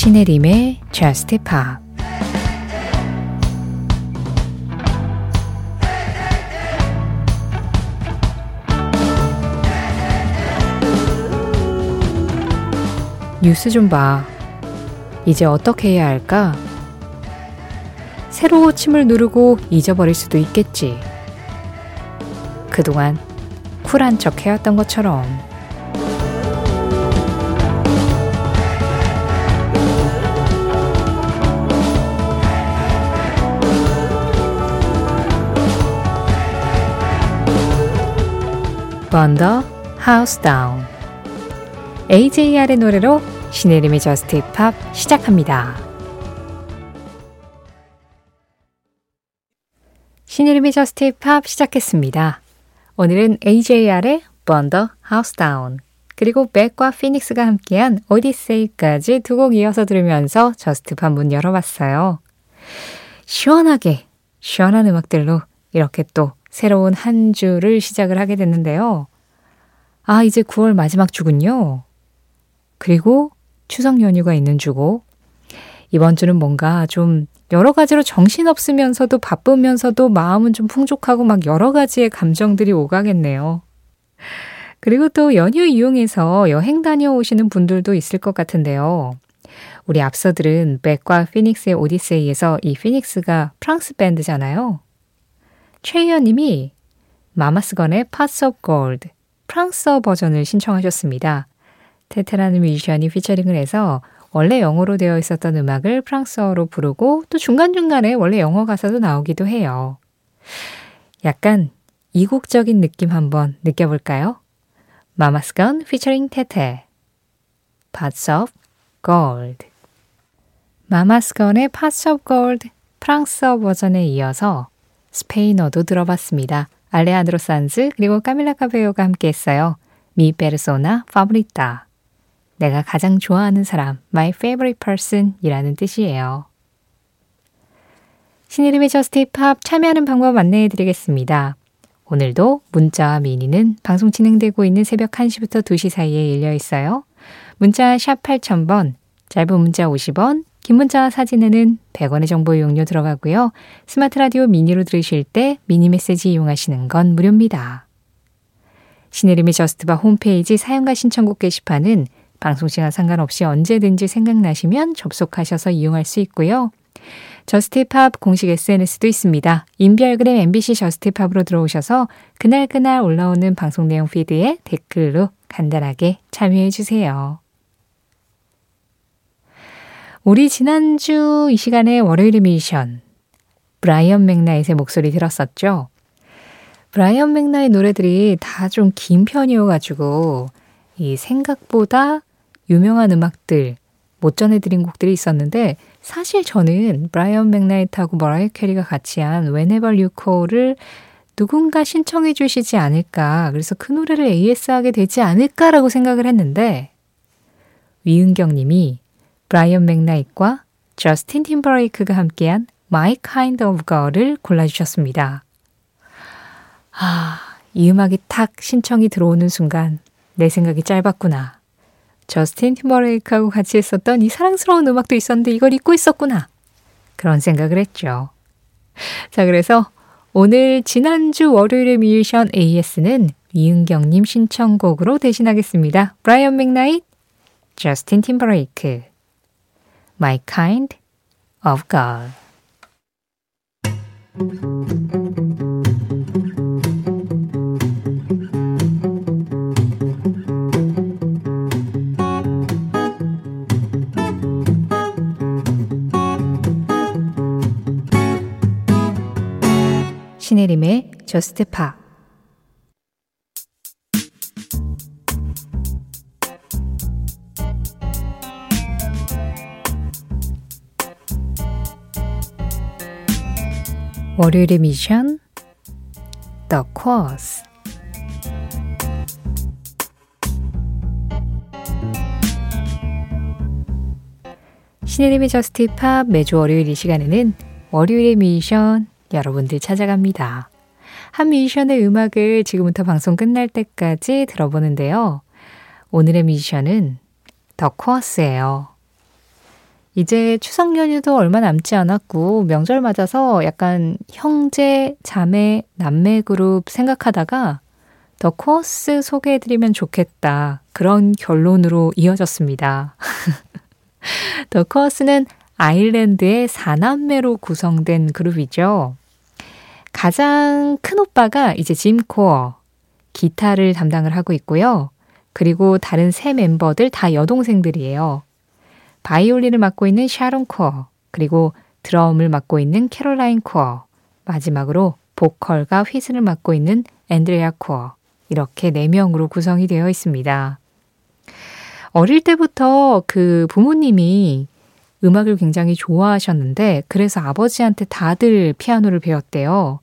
신혜림의 Just Pop 뉴스 좀 봐. 이제 어떻게 해야 할까? 새로 침을 누르고 잊어버릴 수도 있겠지. 그동안 쿨한 척 해왔던 것처럼. Burn the House Down AJR의 노래로 신혜림의 Just Pop 시작합니다. 신혜림의 Just Pop 시작했습니다. 오늘은 AJR의 Burn the Down 그리고 벡과 피닉스가 함께한 Odyssey까지 두 곡 이어서 들으면서 Just Pop 문 열어봤어요. 시원하게 시원한 음악들로 이렇게 또 새로운 한 주를 시작을 하게 됐는데요. 아, 이제 9월 마지막 주군요. 그리고 추석 연휴가 있는 주고, 이번 주는 뭔가 좀 여러 가지로 정신없으면서도 바쁘면서도 마음은 좀 풍족하고 막 여러 가지의 감정들이 오가겠네요. 그리고 또 연휴 이용해서 여행 다녀오시는 분들도 있을 것 같은데요. 우리 앞서 들은 벡과 피닉스의 Odyssey에서 이 피닉스가 프랑스 밴드잖아요. 최희연 님이 마마스건의 Pots of Gold 프랑스어 버전을 신청하셨습니다. 테테라는 뮤지션이 featuring을 해서 원래 영어로 되어 있었던 음악을 프랑스어로 부르고 또 중간중간에 원래 영어 가사도 나오기도 해요. 약간 이국적인 느낌 한번 느껴볼까요? 마마스건 피처링 테테 Pots of Gold 마마스건의 Pots of Gold 프랑스어 버전에 이어서 스페인어도 들어봤습니다. 알레한드로 산즈 그리고 까밀라 카베요가 함께 했어요. Mi persona favorita 내가 가장 좋아하는 사람 my favorite person 이라는 뜻이에요. 신혜림의 Just Pop 참여하는 방법 안내해 드리겠습니다. 오늘도 문자와 미니는 방송 진행되고 있는 새벽 1시부터 2시 사이에 열려 있어요. 문자 샵 8000번, 짧은 문자 50원, 긴 문자와 사진에는 100원의 정보 이용료 들어가고요. 스마트 라디오 미니로 들으실 때 미니 메시지 이용하시는 건 무료입니다. 신혜림의 저스트바 홈페이지 사용과 신청곡 게시판은 방송시간 상관없이 언제든지 생각나시면 접속하셔서 이용할 수 있고요. Just Pop 공식 SNS도 있습니다. 인별그램 MBC Just Pop으로 들어오셔서 그날그날 올라오는 방송 내용 feed에 댓글로 간단하게 참여해 주세요. 우리 지난주 이 시간에 월요일의 뮤지션 브라이언 맥나이트의 목소리 들었었죠? 브라이언 맥나이트 노래들이 다 좀 긴 편이어가지고 이 생각보다 유명한 음악들 못 전해드린 곡들이 있었는데 사실 저는 브라이언 맥나이트하고 머라이어 캐리가 같이 한 Whenever You Call을 누군가 신청해 주시지 않을까 그래서 그 노래를 AS하게 되지 않을까라고 생각을 했는데 이은경 님이 브라이언 맥나이트와 저스틴 팀버레이크가 함께한 My Kind of Girl을 골라주셨습니다. 아, 이 음악이 탁 신청이 들어오는 순간 내 생각이 짧았구나. 저스틴 팀버레이크하고 같이 했었던 이 사랑스러운 음악도 있었는데 이걸 잊고 있었구나. 그런 생각을 했죠. 자, 그래서 오늘 지난주 월요일의 뮤지션 AS는 이은경님 신청곡으로 대신하겠습니다. 브라이언 맥나이트, 저스틴 팀버레이크, My Kind of God. 신혜림의 저스트 파 월요일의 미션 The Course 신혜림의 저스트 팝 매주 월요일 이 시간에는 월요일의 뮤지션 여러분들 찾아갑니다. 한 뮤지션의 음악을 지금부터 방송 끝날 때까지 들어보는데요. 오늘의 뮤지션은 더 코어스예요. 이제 추석 연휴도 얼마 남지 않았고 명절 맞아서 약간 형제, 자매, 남매 그룹 생각하다가 더 코어스 소개해드리면 좋겠다. 그런 결론으로 이어졌습니다. 더 코어스는 아일랜드의 사남매로 구성된 그룹이죠. 가장 큰 오빠가 이제 짐 코어, 기타를 담당을 하고 있고요. 그리고 다른 세 멤버들 다 여동생들이에요. 바이올린을 맡고 있는 샤론 코어, 그리고 드럼을 맡고 있는 캐롤라인 코어, 마지막으로 보컬과 휘슬을 맡고 있는 앤드레아 코어. 이렇게 4명으로 구성이 되어 있습니다. 어릴 때부터 그 부모님이 음악을 굉장히 좋아하셨는데, 그래서 아버지한테 다들 피아노를 배웠대요.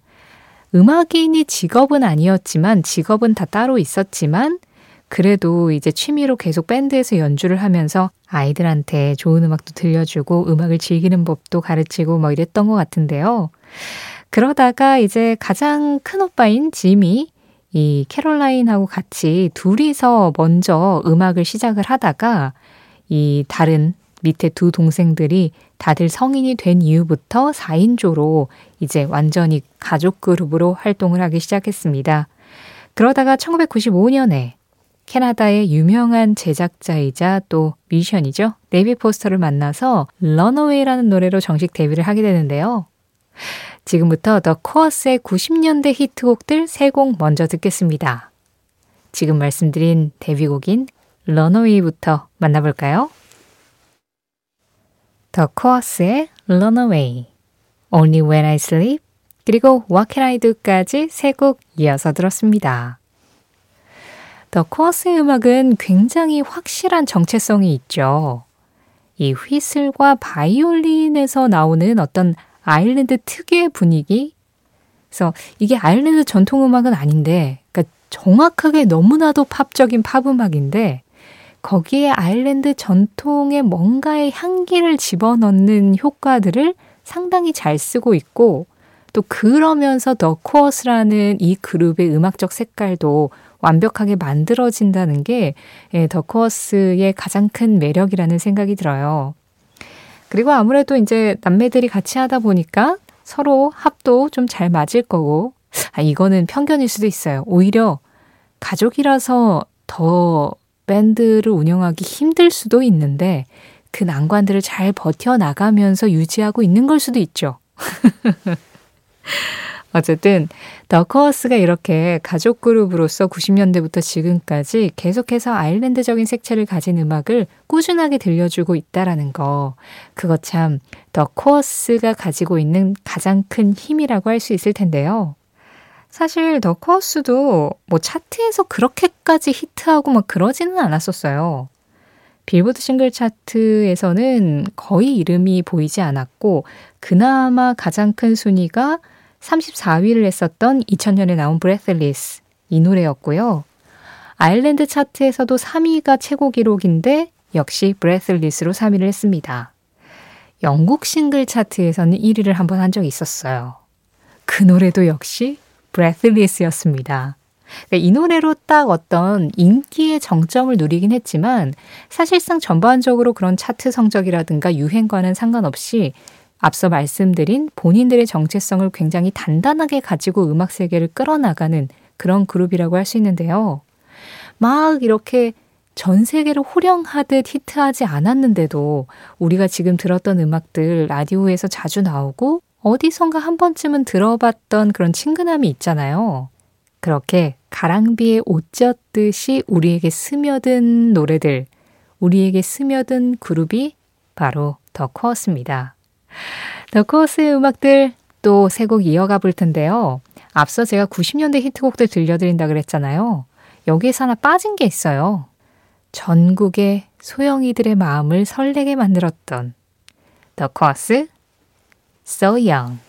음악인이 직업은 아니었지만, 직업은 다 따로 있었지만, 그래도 이제 취미로 계속 밴드에서 연주를 하면서 아이들한테 좋은 음악도 들려주고 음악을 즐기는 법도 가르치고 뭐 이랬던 것 같은데요. 그러다가 이제 가장 큰 오빠인 짐이 이 캐롤라인하고 같이 둘이서 먼저 음악을 시작을 하다가 이 다른 밑에 두 동생들이 다들 성인이 된 이후부터 4인조로 이제 완전히 가족 그룹으로 활동을 하기 시작했습니다. 그러다가 1995년에 캐나다의 유명한 제작자이자 또 뮤지션이죠. 네비 포스터를 만나서 런어웨이라는 노래로 정식 데뷔를 하게 되는데요. 지금부터 The Corrs의 90년대 히트곡들 3곡 먼저 듣겠습니다. 지금 말씀드린 데뷔곡인 Runaway부터 만나볼까요? The Corrs의 Runaway, Only When I Sleep, 그리고 What Can I Do까지 세 곡 이어서 들었습니다. The Corrs의 음악은 굉장히 확실한 정체성이 있죠. 이 휘슬과 바이올린에서 나오는 어떤 아일랜드 특유의 분위기. 그래서 이게 아일랜드 전통 음악은 아닌데, 그러니까 정확하게 너무나도 팝적인 팝 음악인데, 거기에 아일랜드 전통의 뭔가의 향기를 집어넣는 효과들을 상당히 잘 쓰고 있고, 또 그러면서 더 코어스라는 이 그룹의 음악적 색깔도 완벽하게 만들어진다는 게 예, 더코어스의 가장 큰 매력이라는 생각이 들어요. 그리고 아무래도 이제 남매들이 같이 하다 보니까 서로 합도 좀 잘 맞을 거고, 아, 이거는 편견일 수도 있어요. 오히려 가족이라서 더 밴드를 운영하기 힘들 수도 있는데, 그 난관들을 잘 버텨나가면서 유지하고 있는 걸 수도 있죠. 어쨌든 더커어스가 이렇게 가족 그룹으로서 90년대부터 지금까지 계속해서 아일랜드적인 색채를 가진 음악을 꾸준하게 들려주고 있다라는 거. 그거 참 The Corrs가 가지고 있는 가장 큰 힘이라고 할 수 있을 텐데요. 사실 The Corrs도 뭐 차트에서 그렇게까지 히트하고 막 그러지는 않았었어요. 빌보드 싱글 차트에서는 거의 이름이 보이지 않았고 그나마 가장 큰 순위가 34위를 했었던 2000년에 나온 Breathless 이 노래였고요. 아일랜드 차트에서도 3위가 최고 기록인데 역시 Breathless로 3위를 했습니다. 영국 싱글 차트에서는 1위를 한 번 한 적이 있었어요. 그 노래도 역시 브레슬리스였습니다. 그러니까 이 노래로 딱 어떤 인기의 정점을 누리긴 했지만 사실상 전반적으로 그런 차트 성적이라든가 유행과는 상관없이 앞서 말씀드린 본인들의 정체성을 굉장히 단단하게 가지고 음악 세계를 끌어나가는 그런 그룹이라고 할 수 있는데요. 막 이렇게 전 세계를 호령하듯 히트하지 않았는데도 우리가 지금 들었던 음악들 라디오에서 자주 나오고 어디선가 한 번쯤은 들어봤던 그런 친근함이 있잖아요. 그렇게 가랑비에 옷 젖듯이 우리에게 스며든 노래들, 우리에게 스며든 그룹이 바로 더 코어스입니다. 더 코스의 음악들 또 세 곡 이어가 볼 텐데요. 앞서 제가 90년대 히트곡들 들려드린다 그랬잖아요. 여기에서 하나 빠진 게 있어요. 전국의 소영이들의 마음을 설레게 만들었던 더 코스 So Young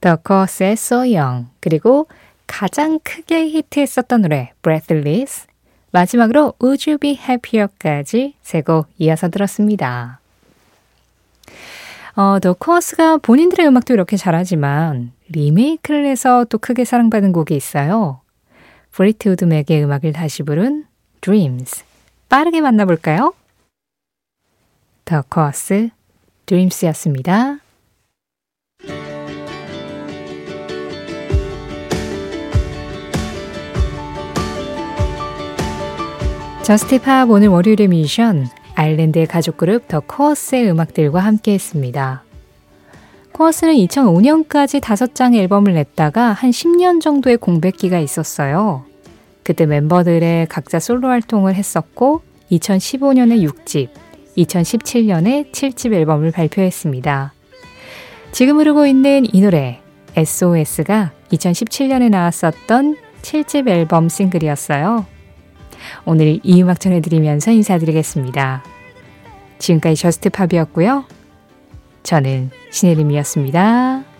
더 코스의 So Young 그리고 가장 크게 히트했었던 노래 Breathless 마지막으로 Would You Be Happier?까지 세 곡 이어서 들었습니다. 어, 더 코어스가 본인들의 음악도 이렇게 잘하지만 리메이크를 해서 또 크게 사랑받은 곡이 있어요. Fleetwood Mac의 음악을 다시 부른 Dreams. 빠르게 만나볼까요? The Corrs Dreams였습니다. Just Pop 오늘 월요일의 미션 아일랜드의 가족 그룹 The Corrs의 음악들과 함께 했습니다. Corrs는 2005년까지 5장의 앨범을 냈다가 한 10년 정도의 공백기가 있었어요. 그때 멤버들의 각자 솔로 활동을 했었고 2015년에 6집, 2017년에 7집 앨범을 발표했습니다. 지금 흐르고 있는 이 노래 SOS가 2017년에 나왔었던 7집 앨범 싱글이었어요. 오늘 이 음악 전해드리면서 인사드리겠습니다. 지금까지 Just Pop이었고요. 저는 신혜림이었습니다.